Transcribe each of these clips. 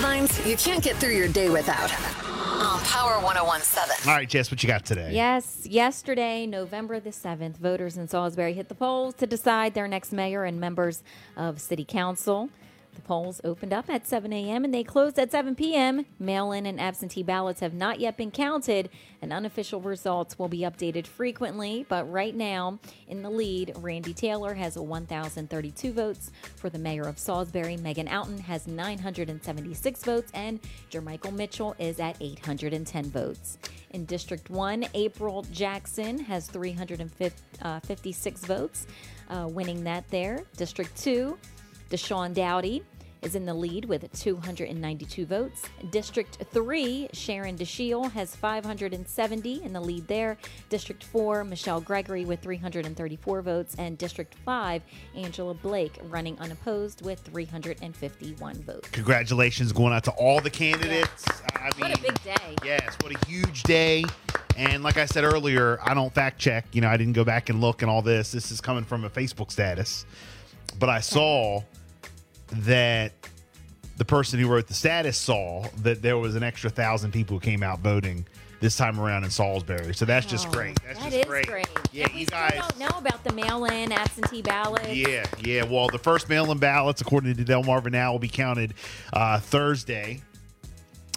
Headlines, headlines you can't get through your day without. On Power 1017. All right, Jess, what you got today? Yes, yesterday, November the 7th, voters in Salisbury hit the polls to decide their next mayor and members of city council. The polls opened up at 7 a.m. and they closed at 7 p.m. Mail in and absentee ballots have not yet been counted, and unofficial results will be updated frequently. But right now, in the lead, Randy Taylor has 1,032 votes. For the mayor of Salisbury, Megan Outen has 976 votes, and Jermichael Mitchell is at 810 votes. In District 1, April Jackson has 356 votes, uh, winning that there. District 2, D'Shawn Doughty is in the lead with 292 votes. District 3, Sharon Dashiell has 570 in the lead there. District 4, Michelle Gregory with 334 votes. And District 5, Angela Blake running unopposed with 351 votes. Congratulations going out to all the candidates. I What a big day. Yes, what a huge day. And like I said earlier, I don't fact check. You know, I didn't go back and look and all this. This is coming from a Facebook status. But I saw that the person who wrote the status saw that there was an extra thousand people who came out voting this time around in Salisbury. So that's just Oh, great. That's that just is great. great. Yeah, And you guys. don't know about the mail-in absentee ballots. Yeah, yeah. Well, the first mail-in ballots, according to Delmarva Now, will be counted uh, Thursday,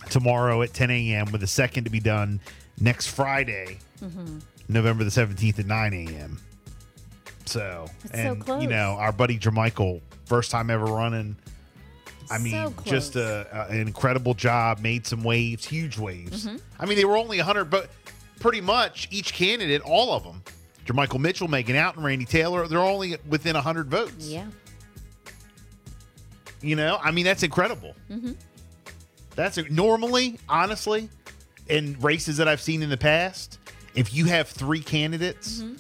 tomorrow at 10 a.m. With the second to be done next Friday, Mm-hmm. November the 17th at 9 a.m. So, so and close. you know, our buddy Jermichael, first time ever running. I So mean, just a, a- an incredible job. Made some waves, huge waves. Mm-hmm. I mean, they were only 100, but pretty much each candidate, all of them, Jermichael Mitchell, Megan Out, and Randy Taylor, they're only within 100 votes. Yeah. You know, I mean, that's incredible. Mm-hmm. That's normally, honestly, in races that I've seen in the past, if you have three candidates, Mm-hmm.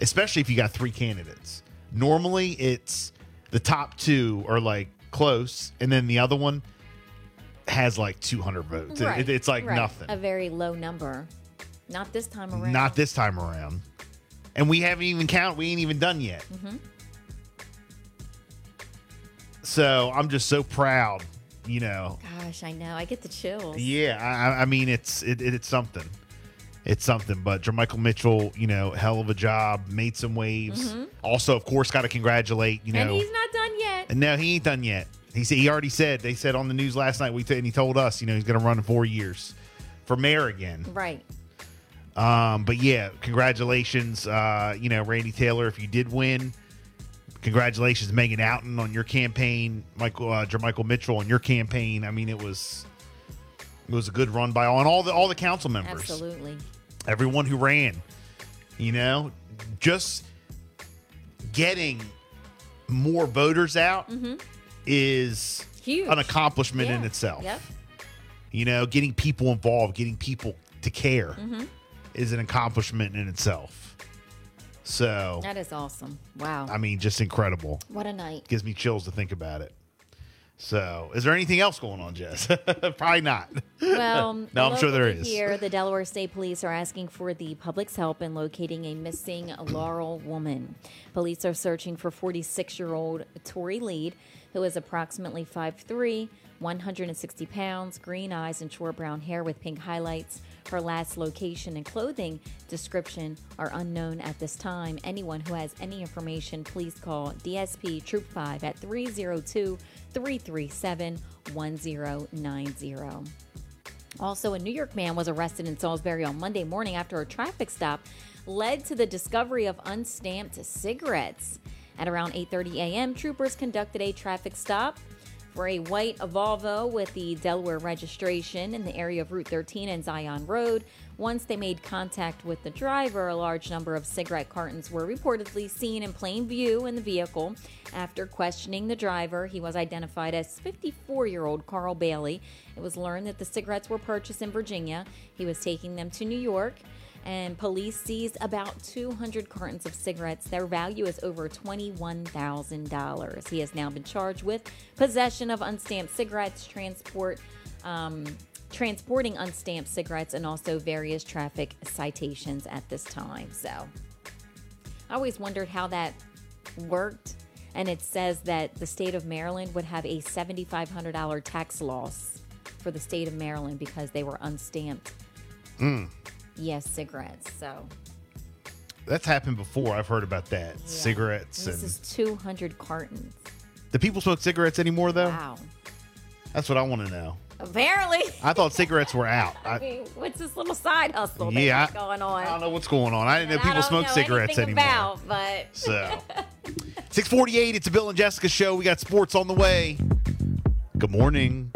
Especially if you got three candidates, normally it's the top two are like close, and then the other one has like 200 votes. It- it's like right. nothing. A very low number. Not this time around. Not this time around. And we haven't even counted. We ain't even done yet. Mm-hmm. So I'm just so proud, you know. Gosh, I know. I get the chills. Yeah, I, I mean it's it, it, it's something. It's something. But Jermichael Mitchell, you know, hell of a job, made some waves. Also, of course, got to congratulate. You know, Mm-hmm. And he's not done yet. and no, he ain't done yet. He said he already said they said on the news last night. We t- and he told us, you know, he's going to run in four years for mayor again. Right. Um, but yeah, congratulations, uh, you know, Randy Taylor, if you did win. Congratulations, Megan Outen, on your campaign. Michael uh, Jermichael Mitchell on your campaign. I mean, it was it was a good run by all and all the all the council members, Absolutely. Everyone who ran. You know, just getting more voters out is Mm-hmm. Huge. an accomplishment in itself. Yep. You know, getting people involved, getting people to care Mm-hmm. is an accomplishment in itself. So, That is awesome. Wow. I mean, just incredible. what a night. Gives me chills to think about it. So, is there anything else going on, Jess? Probably not. Well, No, I'm sure there is. Here, the Delaware State Police are asking for the public's help in locating a missing Laurel woman. Police are searching for 46-year-old Tori Lead, who is approximately 5'3", 160 pounds, green eyes, and short brown hair with pink highlights. Her last location and clothing description are unknown at this time. Anyone who has any information, please call DSP Troop 5 at 302 337 1090. Also, a New York man was arrested in Salisbury on Monday morning after a traffic stop led to the discovery of unstamped cigarettes. At around 8:30 a.m., troopers conducted a traffic stop a white Volvo with the Delaware registration in the area of Route 13 and Zion Road. Once they made contact with the driver, a large number of cigarette cartons were reportedly seen in plain view in the vehicle. After questioning the driver, he was identified as 54 year old Carl Bailey. It was learned that the cigarettes were purchased in Virginia. He was taking them to New York and police seized about 200 cartons of cigarettes. Their value is over $21,000. He has now been charged with possession of unstamped cigarettes, transport, um, transporting unstamped cigarettes, and also various traffic citations at this time. So I always wondered how that worked. And it says that the state of Maryland would have a $7,500 tax loss for the state of Maryland because they were unstamped. Yes, cigarettes. So That's happened before. I've heard about that. yeah. Cigarettes And and, this is 200 cartons. do people smoke cigarettes anymore though? Wow. That's what I want to know. Apparently. I thought cigarettes were out. I I, mean, what's this little side hustle yeah, is going on? I don't know what's going on. I didn't know people smoke know cigarettes anymore. About, but So, 648, it's a Bill and Jessica show. We got sports on the way. Good morning.